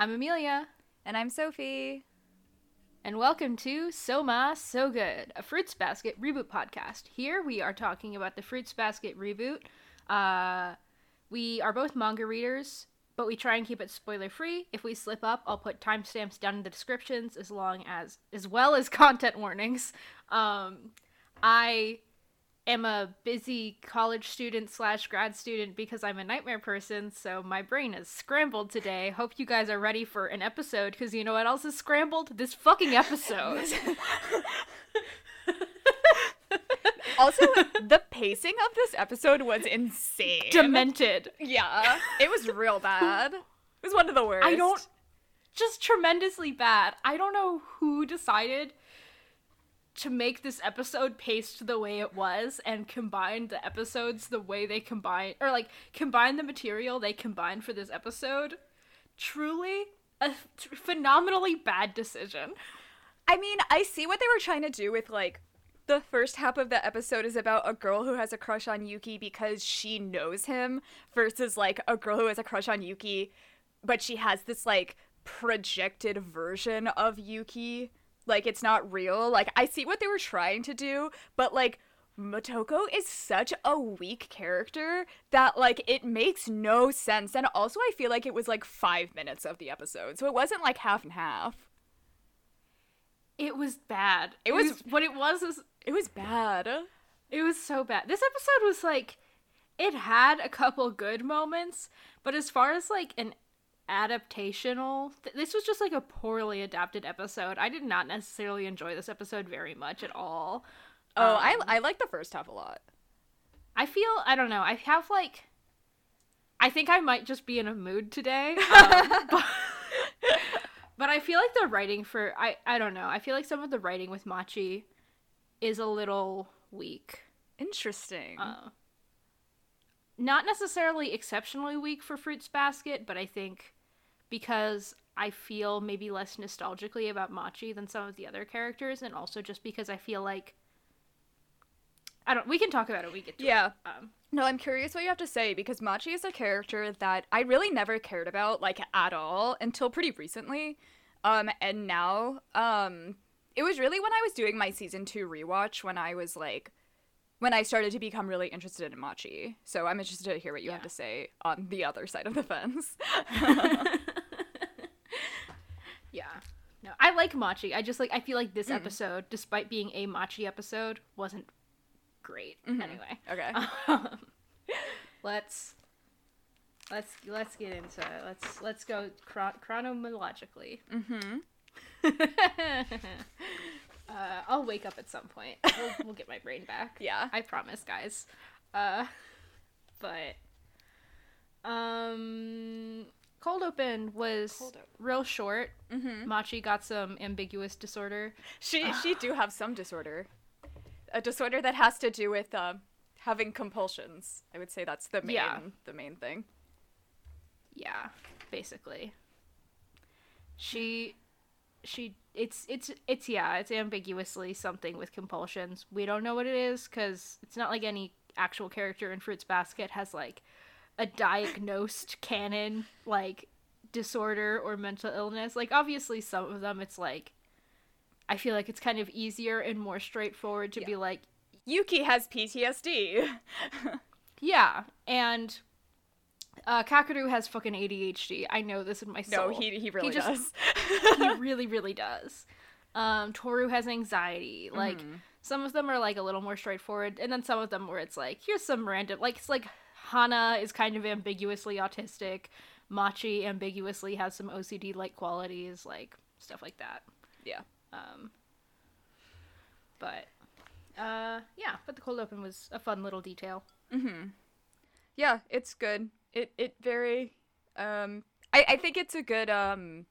I'm Amelia. And I'm Sophie. And welcome to Sohma So Good, a Fruits Basket reboot podcast. Here we are talking about the Fruits Basket reboot. Uh, we are both manga readers, but we try and keep it spoiler free. If we slip up, I'll put timestamps down in the descriptions as long as as well as content warnings. Um, I am a busy college student slash grad student because I'm a nightmare person, so my brain is scrambled today. Hope you guys are ready for an episode because you know what else is scrambled? This fucking episode. also, the pacing of this episode was insane. Demented. Yeah, it was real bad. It was one of the worst. I don't. Just tremendously bad. I don't know who decided to make this episode paced the way it was and combine the episodes the way they combine or like combine the material they combined for this episode truly a t- phenomenally bad decision. I mean, I see what they were trying to do with like the first half of the episode is about a girl who has a crush on Yuki because she knows him versus like a girl who has a crush on Yuki but she has this like projected version of Yuki like it's not real. Like I see what they were trying to do, but like Motoko is such a weak character that like it makes no sense. And also I feel like it was like 5 minutes of the episode. So it wasn't like half and half. it was bad It was- what it was was It was bad. It was so bad. This episode was like it had a couple good moments, but as far as like an adaptational, th- this was just like a poorly adapted episode. I did not necessarily enjoy this episode very much at all. Oh, Um, I I like the first half a lot. I feel I don't know. I have like I think I might just be in a mood today. Um, but, but I feel like the writing for I I don't know. I feel like some of the writing with Machi is a little weak. Interesting. Uh, not necessarily exceptionally weak for Fruits Basket, but I think because I feel maybe less nostalgically about Machi than some of the other characters, and also just because I feel like I don't. We can talk about it. We get to yeah. It. Um, No, I'm curious what you have to say because Machi is a character that I really never cared about like at all until pretty recently. Um and now um it was really when I was doing my season 2 rewatch when I was like when I started to become really interested in Machi. So I'm interested to hear what you have to say on the other side of the fence. No, I like Machi. I just like. I feel like this episode, despite being a Machi episode, wasn't great. Anyway. okay. Um, let's let's let's get into it. Let's let's go chron- chronologically. Mhm. uh, I'll wake up at some point. We'll, we'll get my brain back. Yeah. I promise, guys. Uh, but um, cold open was Cold Open. real short. Mhm. Machi got some ambiguous disorder. She she do have some disorder. A disorder that has to do with um having compulsions. I would say that's the main Yeah. the main thing. yeah basically she she it's it's it's yeah it's ambiguously something with compulsions we don't know what it is because it's not like any actual character in fruits basket has like a diagnosed canon like disorder or mental illness. Like obviously some of them it's like i feel like it's kind of easier and more straightforward to be like Yuki has PTSD. yeah and uh Kakeru has fucking adhd i know this in my soul. no, he he really just- does. he really really does. Um toru has anxiety. Like some of them are like a little more straightforward and then some of them where it's like here's some random like it's like hana is kind of ambiguously autistic machi ambiguously has some ocd like qualities like stuff like that yeah. um but uh yeah but the cold open was a fun little detail Yeah, it's good. It it very um I, I think it's a good um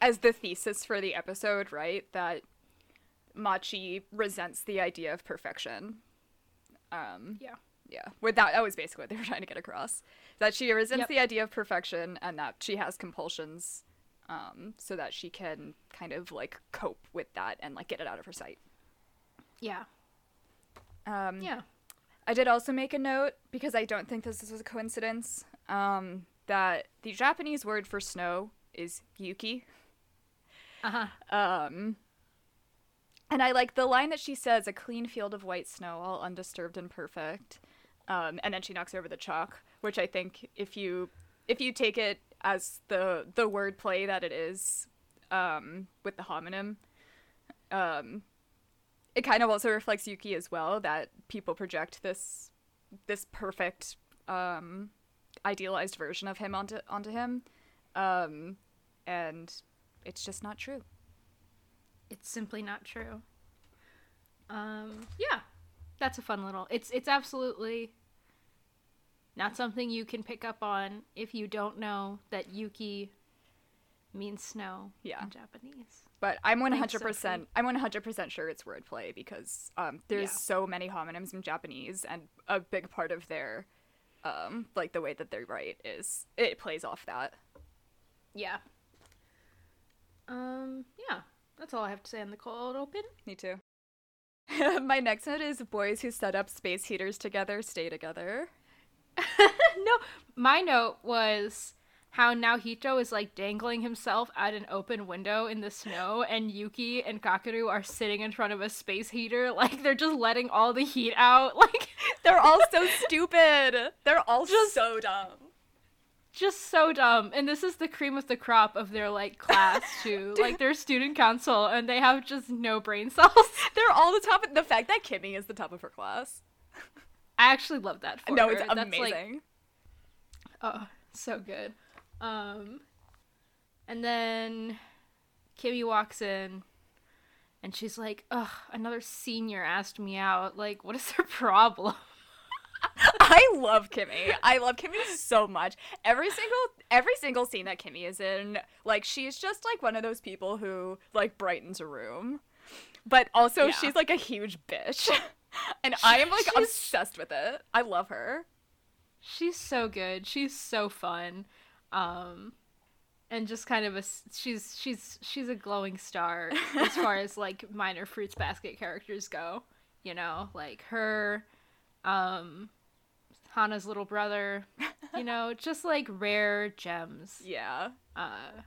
as the thesis for the episode, right? That Machi resents the idea of perfection. Um yeah yeah. With that that was basically what they were trying to get across. That she resents Yep. the idea of perfection and that she has compulsions um so that she can kind of like cope with that and like get it out of her sight. yeah Um yeah I did also make a note because I don't think this was a coincidence. Um, that the Japanese word for snow is yuki. Uh-huh. Um, and I like the line that she says, "A clean field of white snow, all undisturbed and perfect." Um, and then she knocks over the chalk, which I think if you if you take it as the the word play that it is um, with the homonym, um, it kind of also reflects Yuki as well that people project this this perfect um, idealized version of him onto onto him, um, and it's just not true. It's simply not true. Um, yeah, that's a fun little. It's it's absolutely not something you can pick up on if you don't know that Yuki means snow Yeah. in Japanese. But I'm hundred percent. Sophie. I'm one hundred percent sure it's wordplay because um, there's Yeah. so many homonyms in Japanese, and a big part of their, um, like the way that they write is it plays off that. Yeah. Um, yeah. That's all I have to say on the cold open. Me too. My next note is boys who set up space heaters together stay together. no, my note was how Naohito is like dangling himself at an open window in the snow, and Yuki and Kakeru are sitting in front of a space heater, like they're just letting all the heat out, like They're all so stupid. They're all just so dumb. Just so dumb. And this is the cream of the crop of their like class too, like their student council, and they have just no brain cells. They're all the top. The fact that Kimi is the top of her class. I actually love that. For no, her. it's That's, like, amazing. Oh, so good. Um, and then Kimi walks in, and she's like, "Ugh, another senior asked me out. Like, what is their problem?" I love Kimi. I love Kimi so much. Every single every single scene that Kimi is in, like she's just like one of those people who like brightens a room. But also Yeah. she's like a huge bitch. and I am like She's- obsessed with it. I love her. She's so good. She's so fun. Um, and just kind of a she's she's she's a glowing star as far as like minor fruits basket characters go. You know, like her, um, Hana's little brother. You know, just like rare gems. Yeah. uh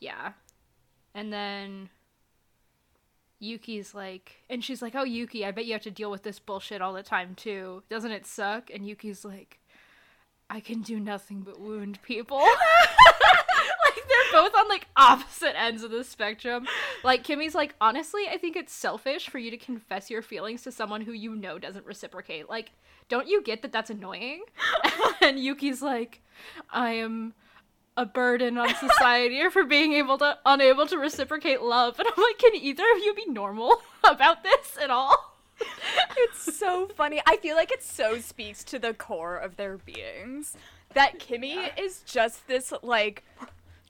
yeah and then yuki's like and she's like oh yuki i bet you have to deal with this bullshit all the time too doesn't it suck and yuki's like i can do nothing but wound people both on like opposite ends of the spectrum. Like Kimi's like honestly i think it's selfish for you to confess your feelings to someone who you know doesn't reciprocate. Like don't you get that that's annoying? And yuki's like i am a burden on society for being able to unable to reciprocate love. And i'm like can either of you be normal about this at all? It's so funny. I feel like it so speaks to the core of their beings that Kimi Yeah. is just this like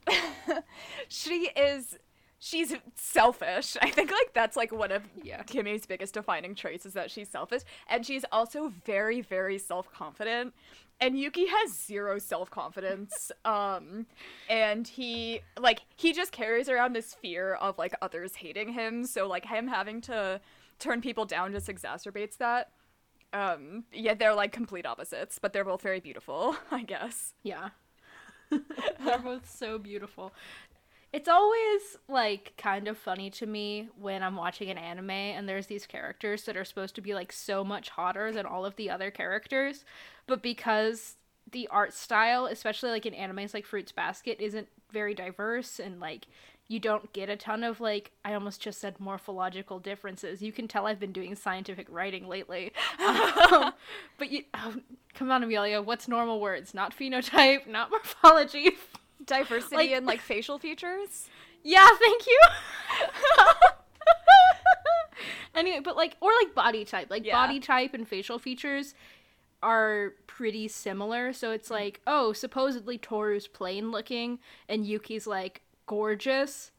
she is she's selfish. I think like that's like one of Yeah. Kimi's biggest defining traits is that she's selfish and she's also very very self-confident. And Yuki has zero self-confidence. um and he like he just carries around this fear of like others hating him, so like him having to turn people down just exacerbates that. Um yeah, they're like complete opposites, but they're both very beautiful, I guess. yeah they're both so beautiful. It's always like kind of funny to me when i'm watching an anime and there's these characters that are supposed to be like so much hotter than all of the other characters but because the art style especially like in animes like fruits basket isn't very diverse and like you don't get a ton of like i almost just said morphological differences. You can tell i've been doing scientific writing lately. Um, but you oh, come on amelia what's normal words? Not phenotype not morphology Diversity Like- and like facial features. yeah thank you. Anyway but like or like body type. Like Yeah. body type and facial features are pretty similar. So it's like oh supposedly toru's plain looking and yuki's like gorgeous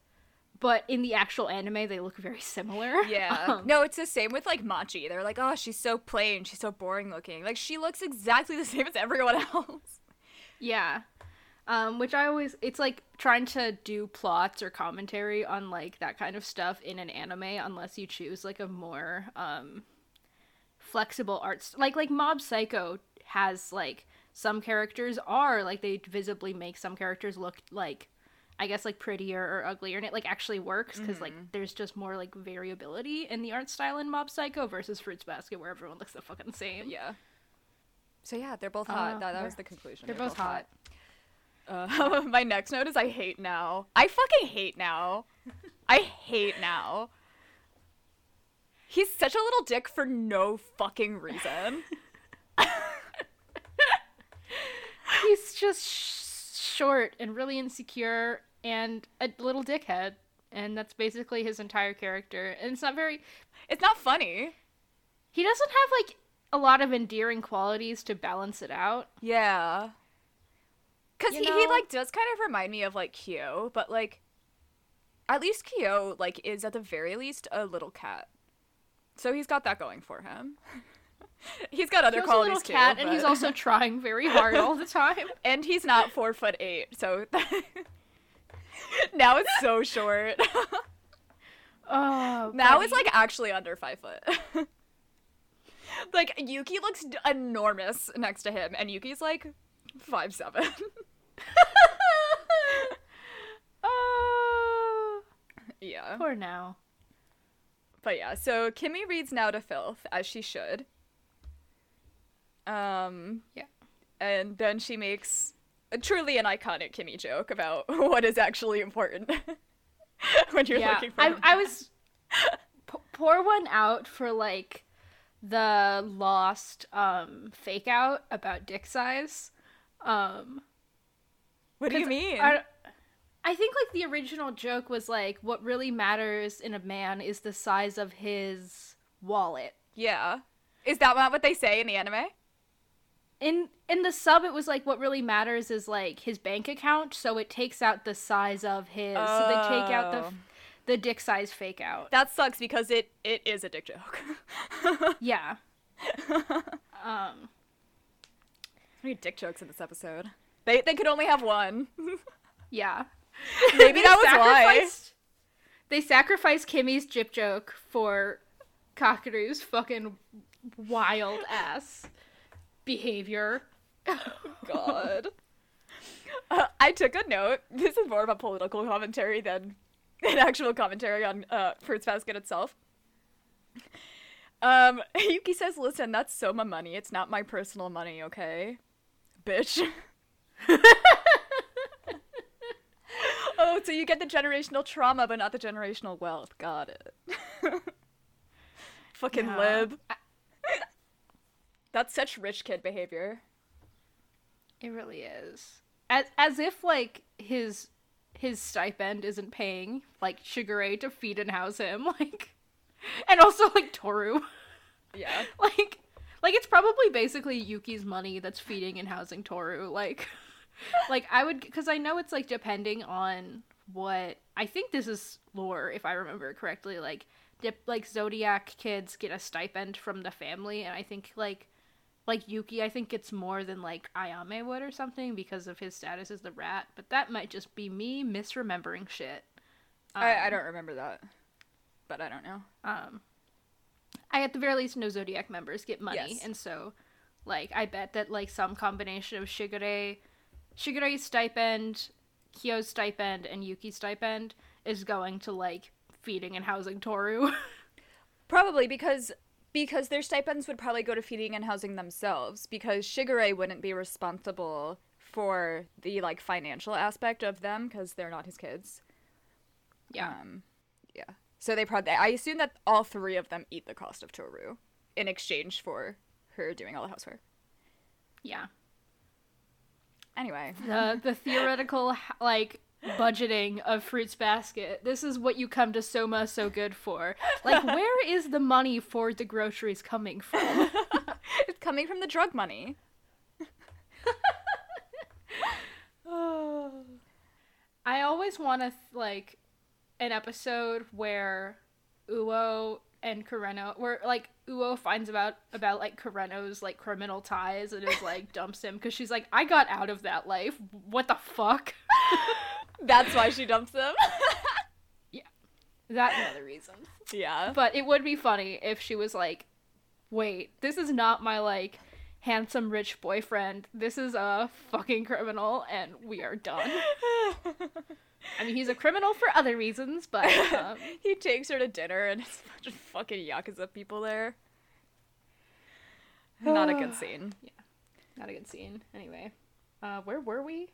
but in the actual anime they look very similar Yeah. Um, no, it's the same with like Machi. They're like, oh, she's so plain, she's so boring looking. Like she looks exactly the same as everyone else. Yeah. Um, which I always it's like trying to do plots or commentary on like that kind of stuff in an anime unless you choose like a more um flexible art st- like like Mob Psycho has like some characters are like they visibly make some characters look like I guess like prettier or uglier, and it like actually works because like there's just more like variability in the art style in Mob Psycho versus Fruits Basket, where everyone looks the fucking same. Yeah. So yeah, they're both hot. Uh, that, that was the conclusion. They're both hot. Uh, my next note is I hate Nao. I fucking hate Nao. I hate Nao. He's such a little dick for no fucking reason. He's just sh- short and really insecure and a little dickhead, and that's basically his entire character. And it's not very. It's not funny. He doesn't have like a lot of endearing qualities to balance it out. Yeah. Cause You he, he like does kind of remind me of like Kyo, but like at least Kyo like is at the very least a little cat. So he's got that going for him. he's got other He's a qualities little too. cat, and he's also trying very hard all the time. and he's not four foot eight, so Nao it's so short. Oh, Nao buddy. it's like actually under five foot. like Yuki looks d- enormous next to him, and Yuki's like five seven. Oh, yeah. poor Nao. But yeah, so Kimi reads Nao to filth as she should. Um Yeah. And then she makes a truly an iconic Kimi joke about what is actually important when you're yeah, looking for I. I was p- pour one out for like the lost um fake out about dick size. Um, What do you mean? I, I think like the original joke was like what really matters in a man is the size of his wallet. yeah. Is that not what they say in the anime? In in the sub it was like what really matters is like his bank account, so it takes out the size of his. So they take out the Oh. the dick size fake out. That sucks because it it is a dick joke. Yeah. um Three dick jokes in this episode. They they could only have one. yeah. Maybe that was why. They sacrificed Kimi's jip joke for Kakeru's fucking wild ass behavior. Oh, God. Uh, I took a note. This is more of a political commentary than an actual commentary on uh, Fruits Basket itself. Um, Yuki says, "Listen, that's Sohma money. It's not my personal money, okay, bitch." oh, so you get the generational trauma, but not the generational wealth. Got it. Fucking Yeah. lib. That's such rich kid behavior. It really is. As as if like his his stipend isn't paying like Shigure to feed and house him, like and also like Toru. Yeah. like like it's probably basically Yuki's money that's feeding and housing Toru. Like like I would because I know it's like depending on what I think this is lore if I remember correctly. Like dip, like Zodiac kids get a stipend from the family, and I think like like Yuki I think it's more than like Ayame would or something because of his status as the rat. But that might just be me misremembering shit. I, I Um, don't remember that, but I don't know. um I at the very least know Zodiac members get money, Yes. and so like I bet that like some combination of Shigure Shigure's stipend, Kyo's stipend, and Yuki's stipend is going to like feeding and housing Toru. Probably because because their stipends would probably go to feeding and housing themselves because Shigure wouldn't be responsible for the like financial aspect of them because they're not his kids. yeah. Um, yeah. So they probably I assume that all three of them eat the cost of Toru in exchange for her doing all the housework. Yeah. Anyway, The the theoretical like budgeting of Fruits Basket. This is what you come to Sohma so good for. Like where is the money for the groceries coming from? it's coming from the drug money. I always want to like an episode where Uo and Kureno, where like Uo finds about about like Kureno's like criminal ties and is like dumps him because she's like, I got out of that life. What the fuck? That's why she dumps them. yeah. That's another reason. yeah. But it would be funny if she was like, wait, this is not my like handsome rich boyfriend. This is a fucking criminal, and we are done. I mean, he's a criminal for other reasons, but um, he takes her to dinner and it's a bunch of fucking yakuza people there. Not a good scene. Yeah. Not a good scene. Anyway, uh, where were we?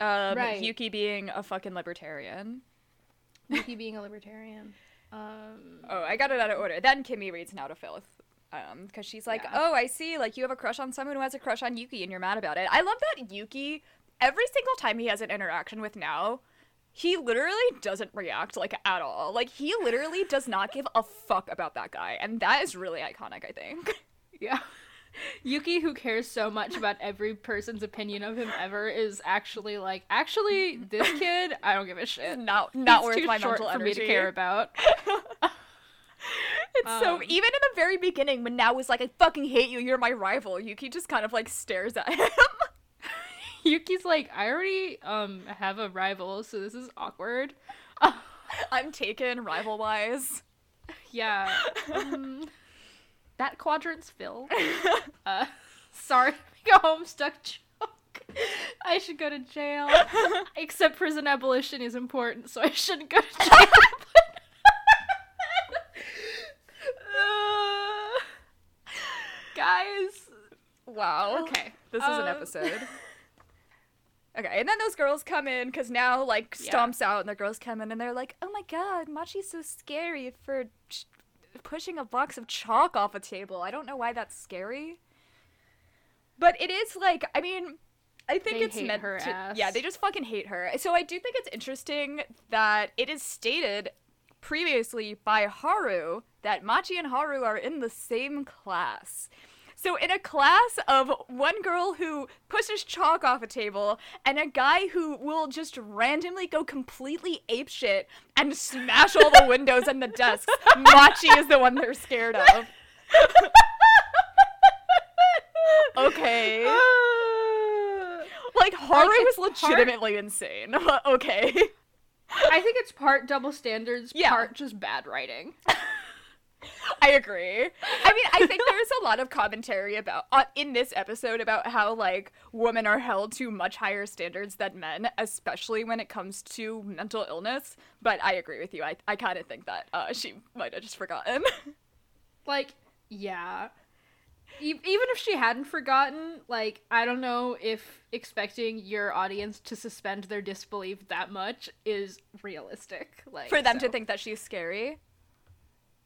Um, Right. Yuki being a fucking libertarian. Yuki being a libertarian. Um, Oh, I got it out of order. Then Kimi reads Nao to Filth. Um, because she's like, Yeah. oh, I see, like you have a crush on someone who has a crush on Yuki and you're mad about it. I love that Yuki, every single time he has an interaction with Nao, he literally doesn't react, like, at all. Like, he literally does not give a fuck about that guy. And that is really iconic, I think. yeah. Yuki, who cares so much about every person's opinion of him ever, is actually like, actually, this kid, I don't give a shit. not not He's worth my short mental for energy. me to care about. It's so Um, even in the very beginning when Nao was like, I fucking hate you, you're my rival, Yuki just kind of like stares at him. Yuki's like, I already um have a rival, so this is awkward. I'm taken rival wise. yeah. Um, that quadrant's filled. Uh, sorry, go Homestuck joke. I should go to jail. Except prison abolition is important, so I shouldn't go to jail. Uh, guys. Wow. Okay. This is an um, episode. Okay, and then those girls come in because Nao like Yeah. stomps out, and the girls come in and they're like, "Oh my god, Machi's so scary for pushing a box of chalk off a table." I don't know why that's scary, but it is like I mean, I think They it's meant her to. ass. Yeah, they just fucking hate her. So I do think it's interesting that it is stated previously by Haru that Machi and Haru are in the same class. So in a class of one girl who pushes chalk off a table and a guy who will just randomly go completely apeshit and smash all the windows and the desks, Machi is the one they're scared of. okay. Like Haru Like, is it's part- legitimately insane. okay. I think it's part double standards, Yeah. part just bad writing. I agree. I mean, I think there's a lot of commentary about uh, in this episode about how like women are held to much higher standards than men, especially when it comes to mental illness. But I agree with you. I I kind of think that uh, she might have just forgotten. Like, yeah. E- even if she hadn't forgotten, like, I don't know if expecting your audience to suspend their disbelief that much is realistic. Like, For them to think that she's scary.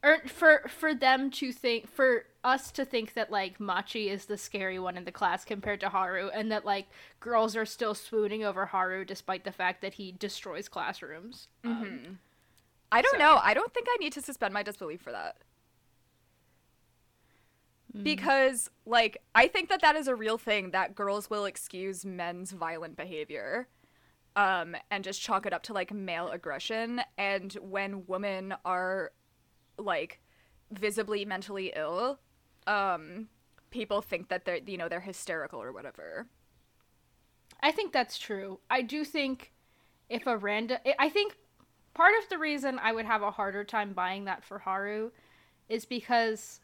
Or for for them to think, for us to think that like Machi is the scary one in the class compared to Haru, and that like girls are still swooning over Haru despite the fact that he destroys classrooms. Um, I don't So- know. I don't think I need to suspend my disbelief for that. Because, like, I think that that is a real thing that girls will excuse men's violent behavior um, and just chalk it up to, like, male aggression. And when women are, like, visibly mentally ill, um, people think that they're, you know, they're hysterical or whatever. I think that's true. I do think if a random, I think part of the reason I would have a harder time buying that for Haru is because,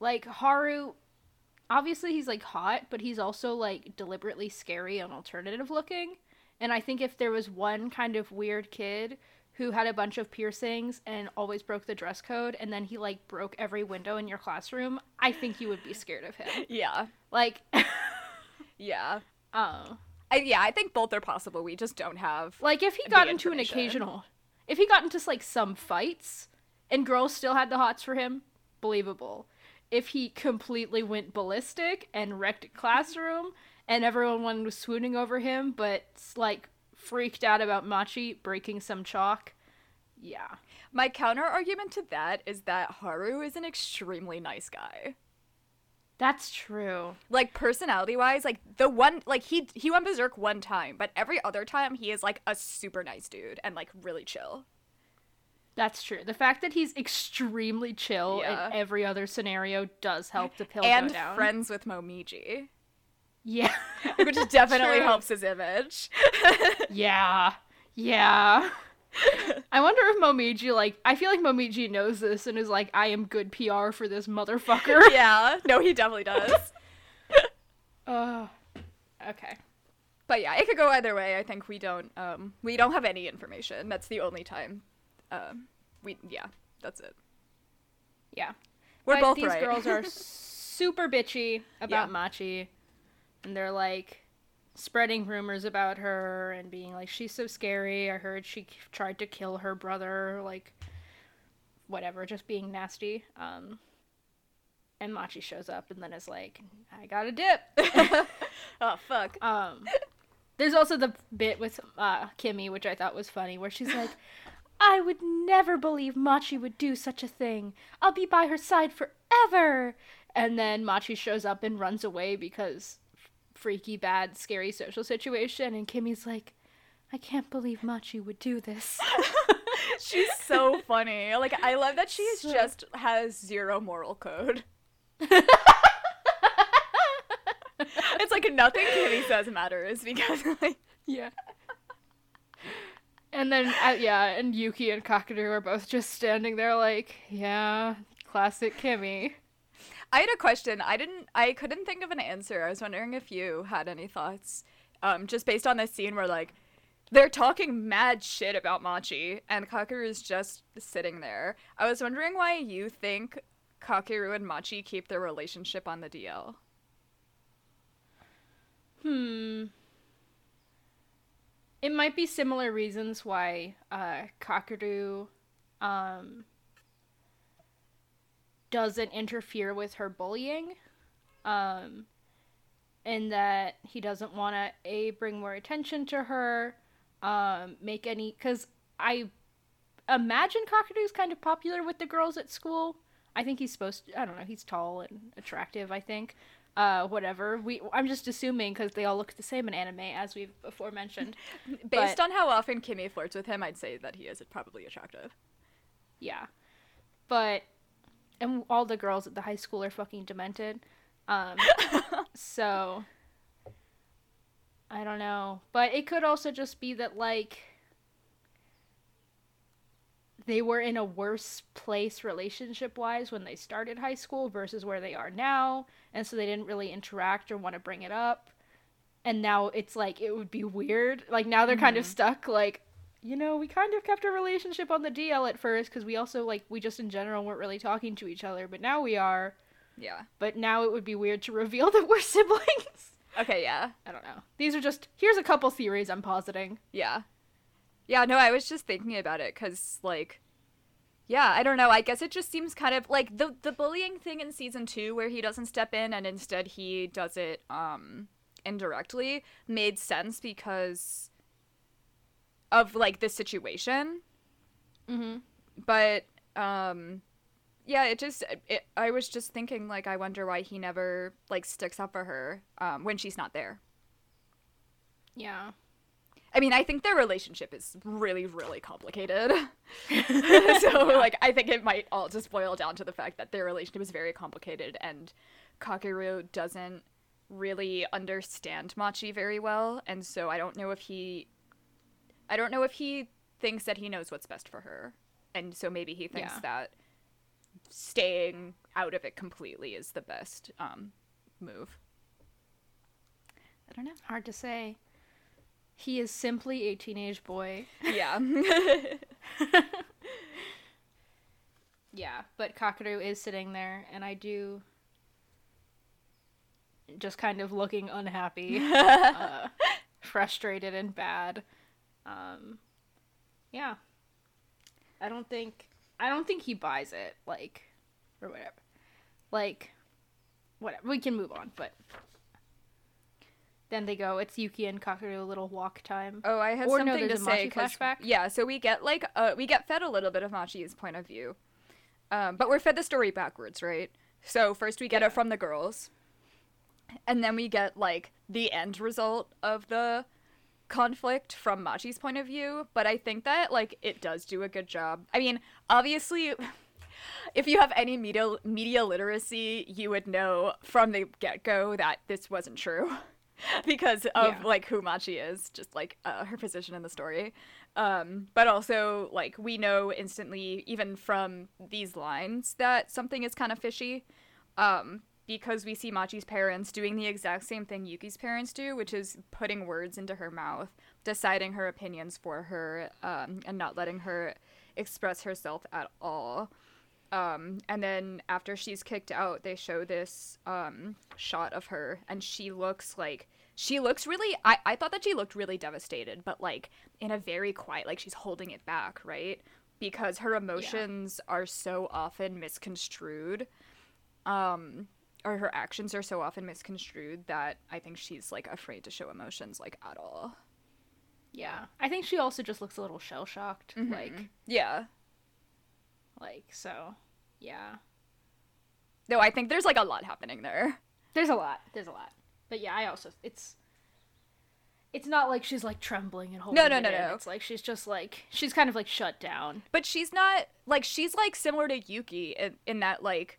like, Haru, obviously he's like hot, but he's also like deliberately scary and alternative looking. And I think if there was one kind of weird kid who had a bunch of piercings and always broke the dress code, and then he like broke every window in your classroom, I think you would be scared of him. Yeah. Like, Yeah. oh. I, yeah, I think both are possible. We just don't have. Like if he got into an occasional, if he got into like some fights, and girls still had the hots for him, believable. If he completely went ballistic and wrecked a classroom, and everyone was swooning over him, but like freaked out about Machi breaking some chalk, yeah, My counter argument to that is that Haru is an extremely nice guy. that's true. Like personality wise, like the one like he he went berserk one time, but every other time he is like a super nice dude and like really chill. That's true. The fact that he's extremely chill Yeah. in every other scenario does help the pill and go down. friends with Momiji, yeah, which definitely True. helps his image. Yeah. Yeah. I wonder if Momiji like I feel like Momiji knows this and is like, I am good PR for this motherfucker. yeah, no, he definitely does. Oh, okay. But yeah, it could go either way. I think we don't um we don't have any information. That's the only time. Um we yeah, that's it. Yeah. We're but both these right. girls are super bitchy about Yeah. Machi, and they're like spreading rumors about her and being like, "She's so scary." I heard she tried to kill her brother, like whatever, just being nasty. Um, and Machi shows up and then is like, "I got a dip." oh fuck. Um, there's also the bit with uh, Kimi, which I thought was funny, where she's like, I would never believe Machi would do such a thing. I'll be by her side forever. And then Machi shows up and runs away because freaky, bad, scary social situation. And Kimi's like, I can't believe Machi would do this. She's so funny. Like I love that she So- just has zero moral code. It's like nothing Kimi says matters because like yeah. And then, uh, yeah, and Yuki and Kakeru are both just standing there like, yeah, classic Kimi. I had a question. I didn't I couldn't think of an answer. I was wondering if you had any thoughts. Um, just based on this scene where like they're talking mad shit about Machi and Kakeru is just sitting there. I was wondering why you think Kakeru and Machi keep their relationship on the DL. Hmm. It might be similar reasons why uh, Kakeru um, doesn't interfere with her bullying. Um, and that he doesn't want to a bring more attention to her, um, make any because I imagine Kakeru's kind of popular with the girls at school. I think he's supposed to. I don't know. He's tall and attractive. I think. Uh, whatever. We. I'm just assuming because they all look the same in anime, as we've before mentioned. Based But- on how often Kimi flirts with him, I'd say that he is probably attractive. Yeah. But and all the girls at the high school are fucking demented. Um so I don't know. But it could also just be that like they were in a worse place relationship wise when they started high school versus where they are now, and so they didn't really interact or want to bring it up. And now it's like it would be weird. Like now they're kind of stuck like you know, we kind of kept our relationship on the DL at first because we also like we just in general weren't really talking to each other, but now we are. Yeah. But now it would be weird to reveal that we're siblings. Okay, yeah. I don't know. These are just here's a couple theories I'm positing. Yeah. Yeah, no, I was just thinking about it cuz like yeah, I don't know. I guess it just seems kind of like the the bullying thing in season 2 where he doesn't step in and instead he does it um indirectly made sense because of like the situation. Mm-hmm. But um yeah, it just it, I was just thinking like I wonder why he never like sticks up for her um when she's not there. Yeah. I mean, I think their relationship is really, really complicated. so, like, I think it might all just boil down to the fact that their relationship is very complicated, and Kakeru doesn't really understand Machi very well, and so I don't know if he, I don't know if he thinks that he knows what's best for her, and so maybe he thinks Yeah. that staying out of it completely is the best um, move. I don't know. Hard to say. He is simply a teenage boy. Yeah. Yeah, but Kakeru is sitting there, and I do just kind of looking unhappy, uh, frustrated, and bad. Um, yeah, I don't think I don't think he buys it, like or whatever. Like, whatever. We can move on, but then they go. It's Yuki and Kakeru a little walk time. Oh, I had Or no, something there's to a say. Flashback? Yeah, so we get like uh, we get fed a little bit of Machi's point of view, um, but we're fed the story backwards, right? So first we get it from the girls, and then we get like the end result of the conflict from Machi's point of view. But I think that like it does do a good job. I mean, obviously. If you have any media media literacy, you would know from the get go that this wasn't true. because of Yeah. like who Machi is, just like uh, her position in the story. Um, but also like we know instantly, even from these lines, that something is kind of fishy. Um, because we see Machi's parents doing the exact same thing Yuki's parents do, which is putting words into her mouth, deciding her opinions for her, um, and not letting her express herself at all. Um, and then after she's kicked out, they show this um, shot of her, and she looks like she looks really. I, I thought that she looked really devastated, but like in a very quiet, like she's holding it back, right? Because her emotions yeah. are so often misconstrued. Um, or her actions are so often misconstrued that I think she's like afraid to show emotions like at all. Yeah. I think she also just looks a little shell shocked. Mm-hmm. Like Yeah. Like, so yeah. No, I think there's like a lot happening there. There's a lot. There's a lot. But yeah, I also it's it's not like she's like trembling and holding. No, no, no, no. It's like she's just like she's kind of like shut down. But she's not like she's like similar to Yuki in, in that like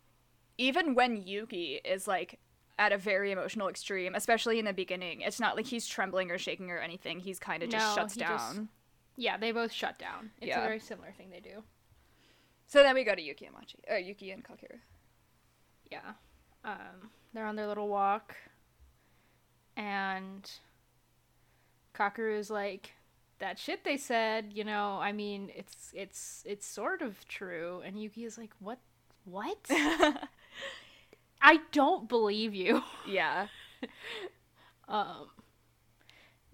even when Yuki is like at a very emotional extreme, especially in the beginning, it's not like he's trembling or shaking or anything. He's kind of just no, shuts down. Just, yeah, they both shut down. It's yeah. a very similar thing they do. So then we go to Yuki and Machi, or Yuki and Kakeru. Yeah, um, they're on their little walk, and Kakeru is like, "That shit they said, you know. I mean, it's it's it's sort of true." And Yuki is like, "What? What?" I don't believe you. Yeah. um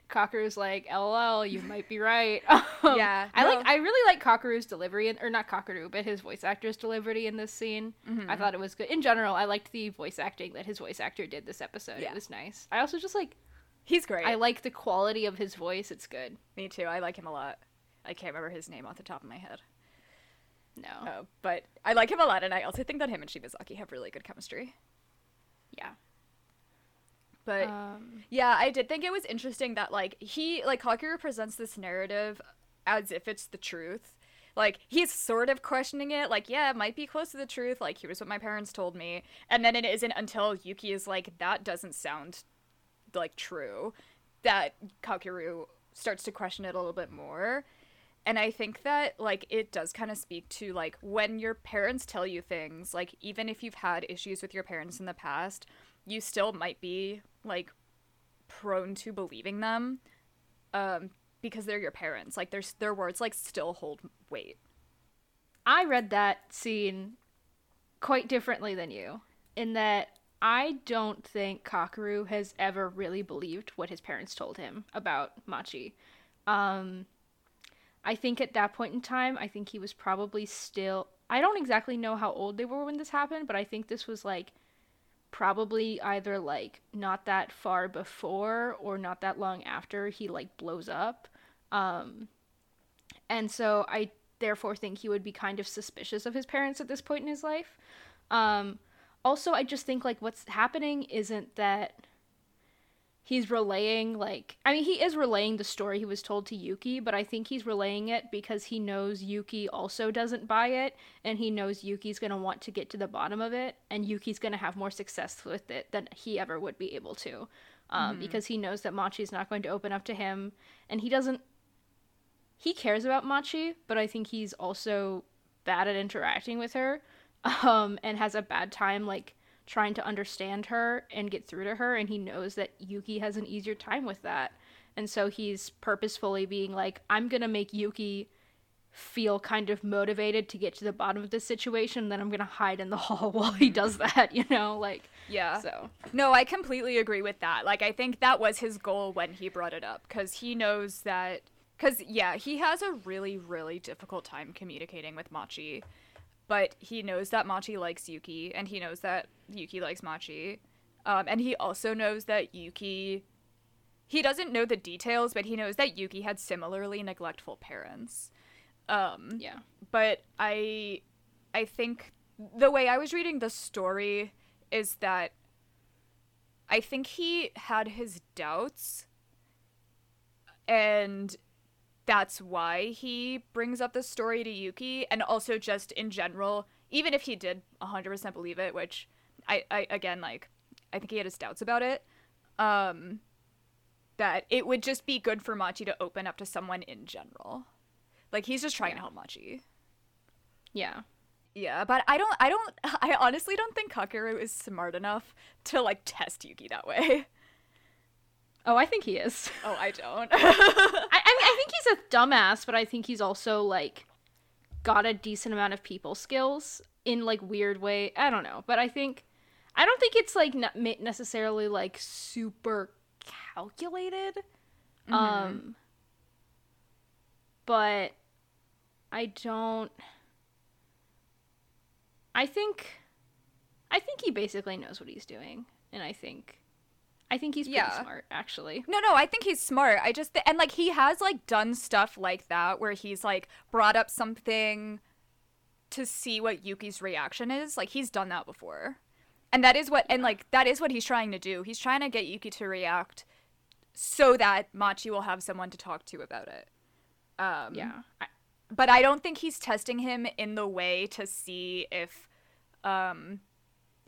Kakeru's like, LOL, you might be right. Um, yeah. I like I really like Kakeru's delivery in, or not Kakeru, but his voice actor's delivery in this scene. Mm-hmm. I thought it was good. In general, I liked the voice acting that his voice actor did this episode. Yeah. It was nice. I also just like He's great. I like the quality of his voice. It's good. Me too. I like him a lot. I can't remember his name off the top of my head. No. Oh, but I like him a lot, and I also think that him and Shimazaki have really good chemistry. Yeah. But um, yeah, I did think it was interesting that like he like Kakeru presents this narrative as if it's the truth. Like he's sort of questioning it, like, yeah, it might be close to the truth, like here's what my parents told me. And then it isn't until Yuki is like, that doesn't sound like true, that Kakeru starts to question it a little bit more. And I think that like it does kind of speak to like when your parents tell you things, like even if you've had issues with your parents in the past, you still might be like prone to believing them um because they're your parents. Like there's their words like still hold weight. I read that scene quite differently than you in that I don't think Kakeru has ever really believed what his parents told him about Machi. Um I think at that point in time, I think he was probably still. I don't exactly know how old they were when this happened, but I think this was like probably either like not that far before or not that long after he like blows up. Um, and so I therefore think he would be kind of suspicious of his parents at this point in his life. Um, also, I just think like what's happening isn't that he's relaying like I mean he is relaying the story he was told to Yuki, but I think he's relaying it because he knows Yuki also doesn't buy it and he knows Yuki's going to want to get to the bottom of it and Yuki's going to have more success with it than he ever would be able to. Um, mm-hmm. because he knows that Machi's not going to open up to him and he doesn't he cares about Machi, but I think he's also bad at interacting with her um, and has a bad time like trying to understand her and get through to her and he knows that Yuki has an easier time with that. And so he's purposefully being like I'm going to make Yuki feel kind of motivated to get to the bottom of this situation then i'm gonna hide in the hall while he does mm-hmm. that you know like yeah. so. No i completely agree with that. Like i think that was his goal when he brought it up because he knows that because yeah he has a really really difficult time communicating with machi but he knows that Machi likes Yuki, and he knows that Yuki likes Machi. Um, and he also knows that Yuki. He doesn't know the details, but he knows that Yuki had similarly neglectful parents. Um, yeah. But I, I think the way I was reading the story is that I think he had his doubts, and that's why he brings up the story to Yuki and also just in general even if he did 100% believe it which I, I again like I think he had his doubts about it um that it would just be good for Machi to open up to someone in general like he's just trying yeah. to help Machi yeah Yeah, but I don't I don't I honestly don't think Kakeru is smart enough to like test Yuki that way. Oh, I think he is. Oh, I don't. I, I mean, I think he's a dumbass, but I think he's also like got a decent amount of people skills in like weird way. I don't know, but I think I don't think it's like not necessarily like super calculated. Mm-hmm. Um but I don't I think I think he basically knows what he's doing and I think I think he's pretty Yeah. smart actually. No, no, I think he's smart. I just and like he has like done stuff like that where he's like brought up something to see what Yuki's reaction is. Like he's done that before. And that is what and like that is what he's trying to do. He's trying to get Yuki to react so that Machi will have someone to talk to about it. Um Yeah. I, but I don't think he's testing him in the way to see if um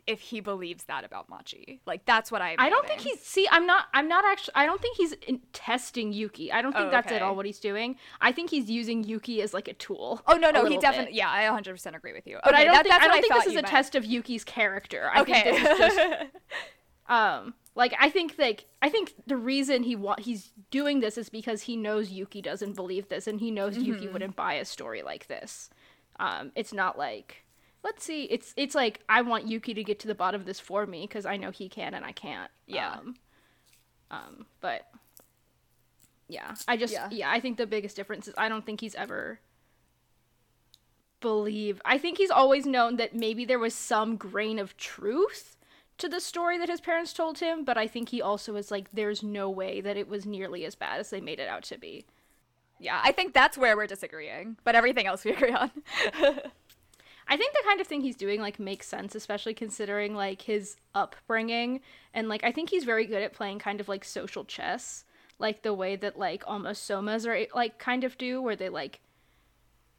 if he believes that about Machi. Like that's what I I don't think he's see. I'm not. I'm not actually. I don't think he's in, testing Yuki. I don't think Oh, that's at all what he's doing. I think he's using Yuki as like a tool. Oh no, no, he definitely. Yeah, I 100% agree with you. But Okay, I don't that- think. I don't think this is a meant. test of Yuki's character. I think Okay. this is just um like I think like I think the reason he wa- he's doing this is because he knows Yuki doesn't believe this and he knows Yuki Mm-hmm. wouldn't buy a story like this. Um it's not like let's see it's it's like I want Yuki to get to the bottom of this for me because I know he can and I can't. Yeah. Um, um but yeah, I just Yeah. yeah, I think the biggest difference is I don't think he's ever believe. I think he's always known that maybe there was some grain of truth to the story that his parents told him, but I think he also is like, there's no way that it was nearly as bad as they made it out to be. yeah, I think that's where we're disagreeing, but everything else we agree on. I think the kind of thing he's doing like makes sense, especially considering like his upbringing and like I think he's very good at playing kind of like social chess, like the way that like almost Sohmas are like kind of do, where they like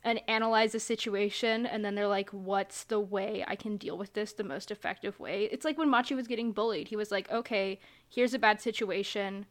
and analyze a situation and then they're like, what's the way I can deal with this the most effective way? It's like when Machi was getting bullied, he was like, okay, here's a bad situation.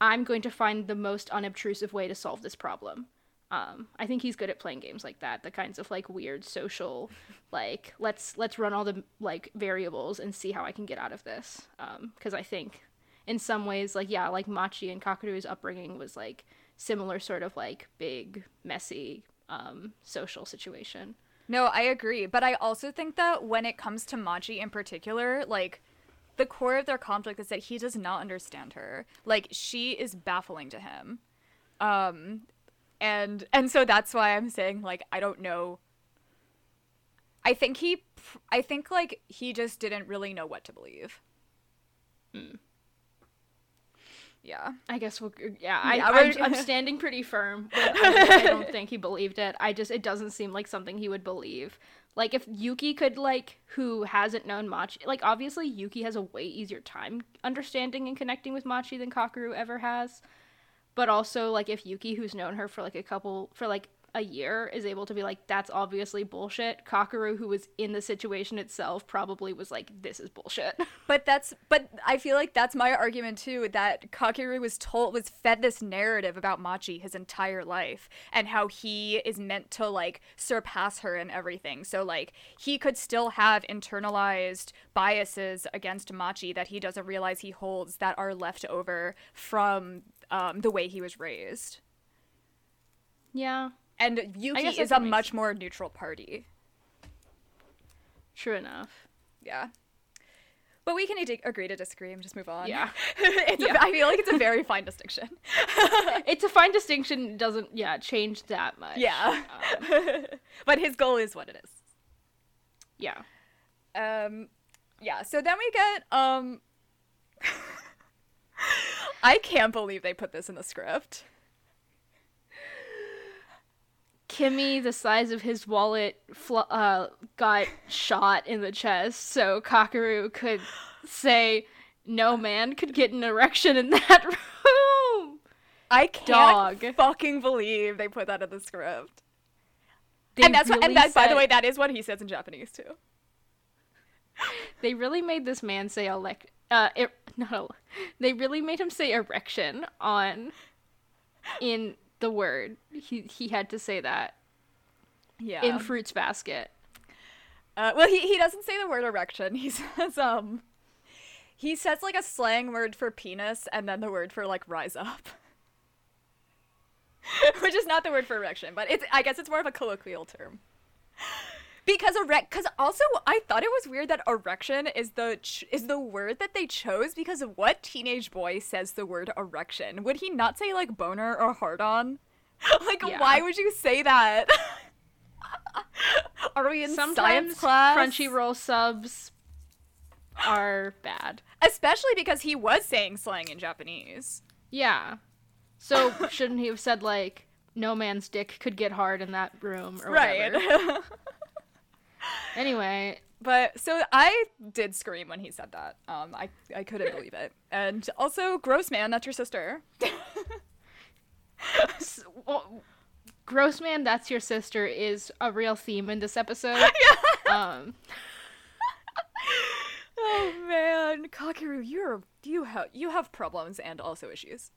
I'm going to find the most unobtrusive way to solve this problem. Um, I think he's good at playing games like that, the kinds of like weird social, like let's let's run all the like variables and see how I can get out of this. Because I think in some ways, like yeah, like Machi and Kakeru's upbringing was like similar sort of like big messy um, social situation. no, I agree, but I also think that when it comes to Machi in particular, like the core of their conflict is that he does not understand her. Like she is baffling to him. Um and and so that's why I'm saying like I don't know I think he I think like he just didn't really know what to believe. Hmm. Yeah. I guess we'll yeah. Yeah, I, we're- I'm, I'm standing pretty firm. But I, I don't think he believed it. I just it doesn't seem like something he would believe. Like if Yuki could like who hasn't known Machi like obviously Yuki has a way easier time understanding and connecting with Machi than Kakeru ever has. But also like if Yuki who's known her for like a couple for like a year is able to be like that's obviously bullshit. Kakeru who was in the situation itself probably was like this is bullshit. But that's but I feel like that's my argument too that Kakeru was told was fed this narrative about Machi his entire life and how he is meant to like surpass her and everything. So like he could still have internalized biases against Machi that he doesn't realize he holds that are left over from um, the way he was raised. yeah. And Yuki is a much more neutral party. True enough. Yeah. But we can ag- agree to disagree and just move on. Yeah. it's Yeah. A, I feel like it's a very fine distinction. it's a fine distinction doesn't yeah change that much Yeah. Um, but his goal is what it is. yeah Um yeah, so then we get um I can't believe they put this in the script. Kimmy the size of his wallet fl- uh, got shot in the chest so Kakeru could say no man could get an erection in that room I can't Dog. fucking believe they put that in the script. they and that's what, and that by the way that is what he says in Japanese too. they really made this man say elect uh er- no they really made him say erection on in the word he he had to say that Yeah. in fruits basket Uh, well, he he doesn't say the word erection. He says um, he says like a slang word for penis and then the word for like rise up. Which is not the word for erection, but it's I guess it's more of a colloquial term. Because erect, because also I thought it was weird that erection is the ch- is the word that they chose because of what teenage boy says the word erection. Would he not say like boner or hard on? like Yeah. why would you say that? Are we in Sometimes science class? Crunchyroll subs are bad. Especially because he was saying slang in Japanese. Yeah. So shouldn't he have said like no man's dick could get hard in that room or whatever? Anyway, but so I did scream when he said that. Um, I I couldn't believe it. And also, gross man, that's your sister. s- well, gross man, that's your sister is a real theme in this episode. Um, oh man, Kakeru, you're you have you have problems and also issues.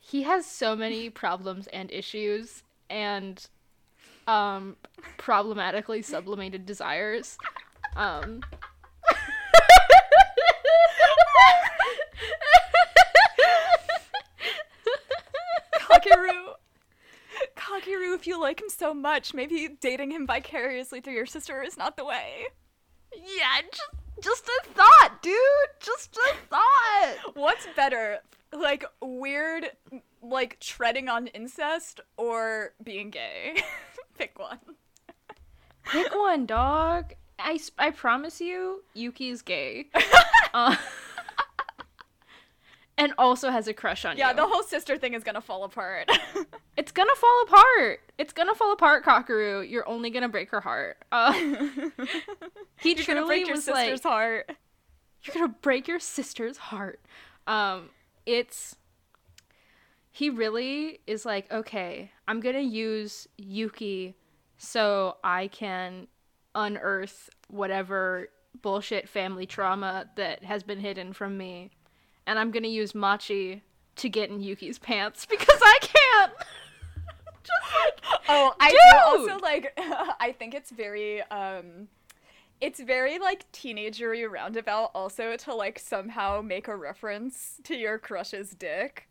he has so many problems and issues and um problematically sublimated desires. Um Kakeru. Kakeru, if you like him so much, maybe dating him vicariously through your sister is not the way. Yeah, just just a thought, dude. Just a thought. What's better? Like weird like treading on incest or being gay? Pick one. Pick one, dog. I, I promise you, Yuki's gay. uh, and also has a crush on Yeah, you. Yeah, the whole sister thing is gonna fall apart. It's gonna fall apart. It's gonna fall apart, Kakeru. You're only gonna break her heart. Uh, he You're truly break your was sister's like, heart. you're gonna break your sister's heart. Um, it's he really is like, okay, I'm gonna use Yuki so I can unearth whatever bullshit family trauma that has been hidden from me, and I'm gonna use Machi to get in Yuki's pants because I can't. Just like Oh, I do also like. I think it's very um, it's very like teenagery roundabout. Also to like somehow make a reference to your crush's dick.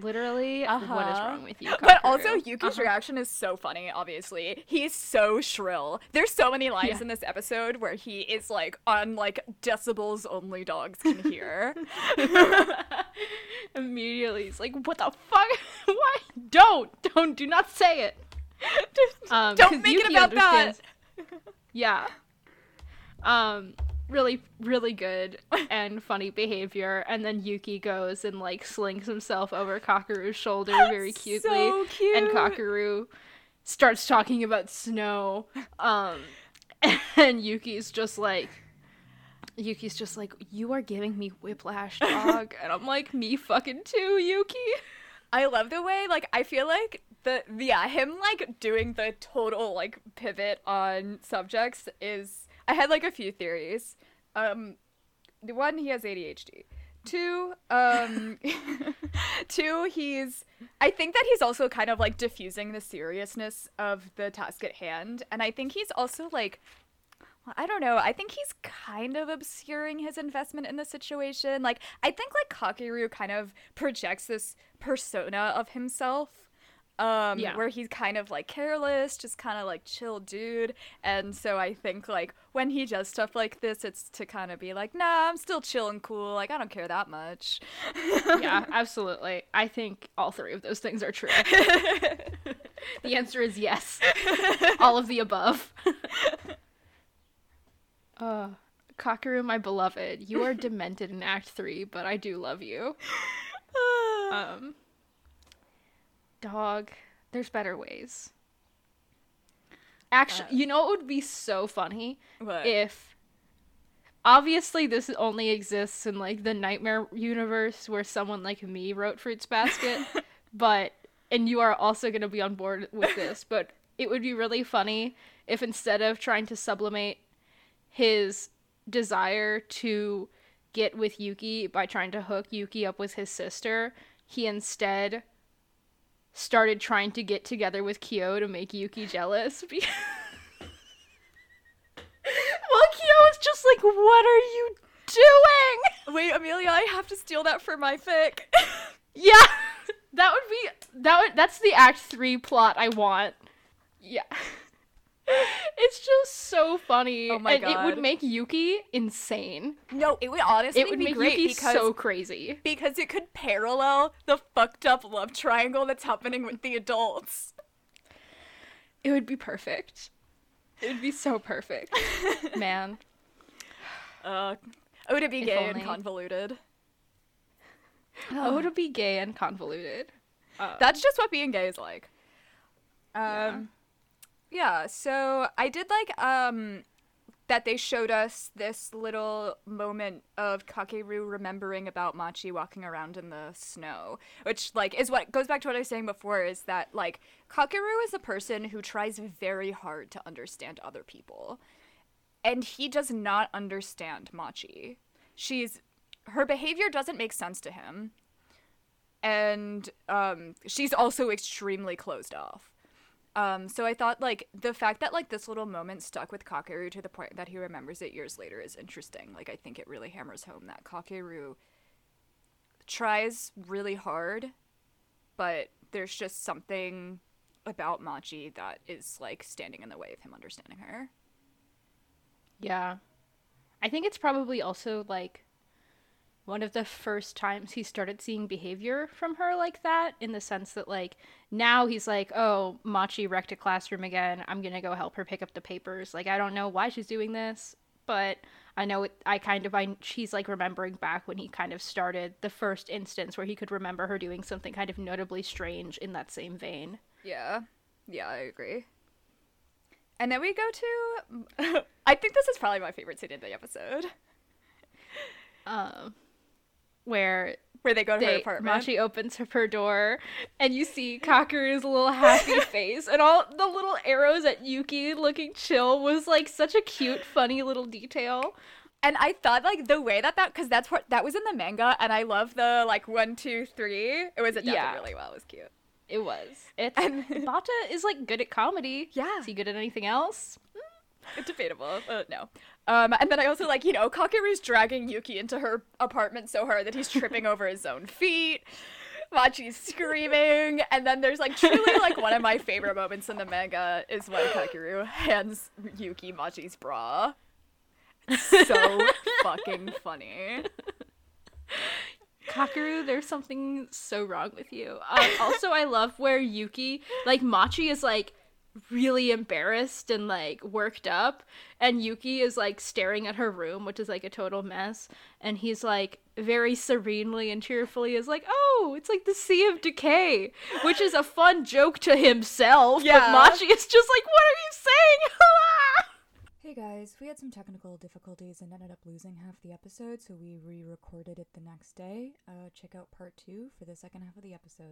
Literally, what is Uh-huh. wrong with you? But also Yuki's Uh-huh. reaction is so funny. Obviously, he's so shrill. There's so many lines Yeah. in this episode where he is like on like decibels only dogs can hear. Immediately, he's like, "What the fuck? Why? Don't, don't, do not say it." Um, don't make it Yuki about that. Yeah. Um, really, really good and funny behavior. And then Yuki goes and like slings himself over Kakeru's shoulder very cutely, So cute. and Kakaru starts talking about snow. Um, and Yuki's just like. Yuki's just like, you are giving me whiplash, dog. and I'm like, me fucking too, Yuki. I love the way like I feel like the yeah him like doing the total like pivot on subjects is I had like a few theories. Um, the one he has ADHD. Two, um, two he's I think that he's also kind of like diffusing the seriousness of the task at hand, and I think he's also like well, I don't know. I think he's kind of obscuring his investment in the situation. Like, I think like Kakeru kind of projects this persona of himself, um, Yeah. where he's kind of like careless, just kind of like chill dude. And so I think like when he does stuff like this, it's to kind of be like, nah, I'm still chill and cool. Like, I don't care that much. yeah, absolutely. I think all three of those things are true. the answer is yes. All of the above. uh, Kakeru, my beloved, you are demented in Act 3, but I do love you. Um, dog, there's better ways. Actually, uh. you know what would be so funny? What? if obviously this only exists in like the nightmare universe where someone like me wrote fruits basket but and you are also going to be on board with this but it would be really funny if instead of trying to sublimate his desire to get with Yuki by trying to hook Yuki up with his sister he instead started trying to get together with Kyo to make Yuki jealous. Because... well, Kyo is just like, what are you doing? Wait, Amelia, I have to steal that for my fic. yeah, that would be that would that's the Act Three plot I want. Yeah it's just so funny. Oh my and it would make Yuki insane. no, it would honestly It would be make great Yuki because so crazy. because it could parallel the fucked up love triangle that's happening with the adults. It would be perfect. It would be so perfect, man. Uh, oh, to be If gay only. and convoluted. Oh, to be gay and convoluted. Uh, That's just what being gay is like. Um, yeah. Yeah, so I did like um that they showed us this little moment of Kakeru remembering about Machi walking around in the snow, which like is what goes back to what I was saying before is that like Kakeru is a person who tries very hard to understand other people. And he does not understand Machi. She's her behavior doesn't make sense to him and um, she's also extremely closed off. Um, so I thought like the fact that like this little moment stuck with Kakeru to the point that he remembers it years later is interesting. Like I think it really hammers home that Kakeru tries really hard, but there's just something about Machi that is like standing in the way of him understanding her. Yeah. I think it's probably also like one of the first times he started seeing behavior from her like that in the sense that like now he's like, "Oh, Machi wrecked a classroom again. I'm going to go help her pick up the papers." Like I don't know why she's doing this, but I know it I kind of I she's like remembering back when he kind of started the first instance where he could remember her doing something kind of notably strange in that same vein. Yeah. Yeah, I agree. And then we go to I think this is probably my favorite scene in the episode. Um where Where they go to her they, apartment. Machi opens her, her door, and you see Kakeru's little happy face, and all the little arrows at Yuki looking chill was like such a cute, funny little detail. And I thought like the way that that because that's what that was in the manga, and I love the like one two three. It was adapted Yeah. really well. It was cute. It was. It's And- Bata is like good at comedy. Yeah. Is he good at anything else? It's debatable. Uh, no. Um, and then I also like you know Kakeru's dragging Yuki into her apartment so hard that he's tripping over his own feet. Machi's screaming, and then there's like truly like one of my favorite moments in the manga is when Kakeru hands Yuki Machi's bra. So fucking funny. Kakeru, there's something so wrong with you. Um, also, I love where Yuki, like Machi, is like really embarrassed and like worked up, and Yuki is like staring at her room, which is like a total mess, and he's like very serenely and cheerfully is like, "Oh, it's like the Sea of Decay," which is a fun joke to himself. Yeah. But Machi is just like, "What are you saying?" Hey guys, we had some technical difficulties and ended up losing half the episode, so we re recorded it the next day. Uh, check out part two for the second half of the episode.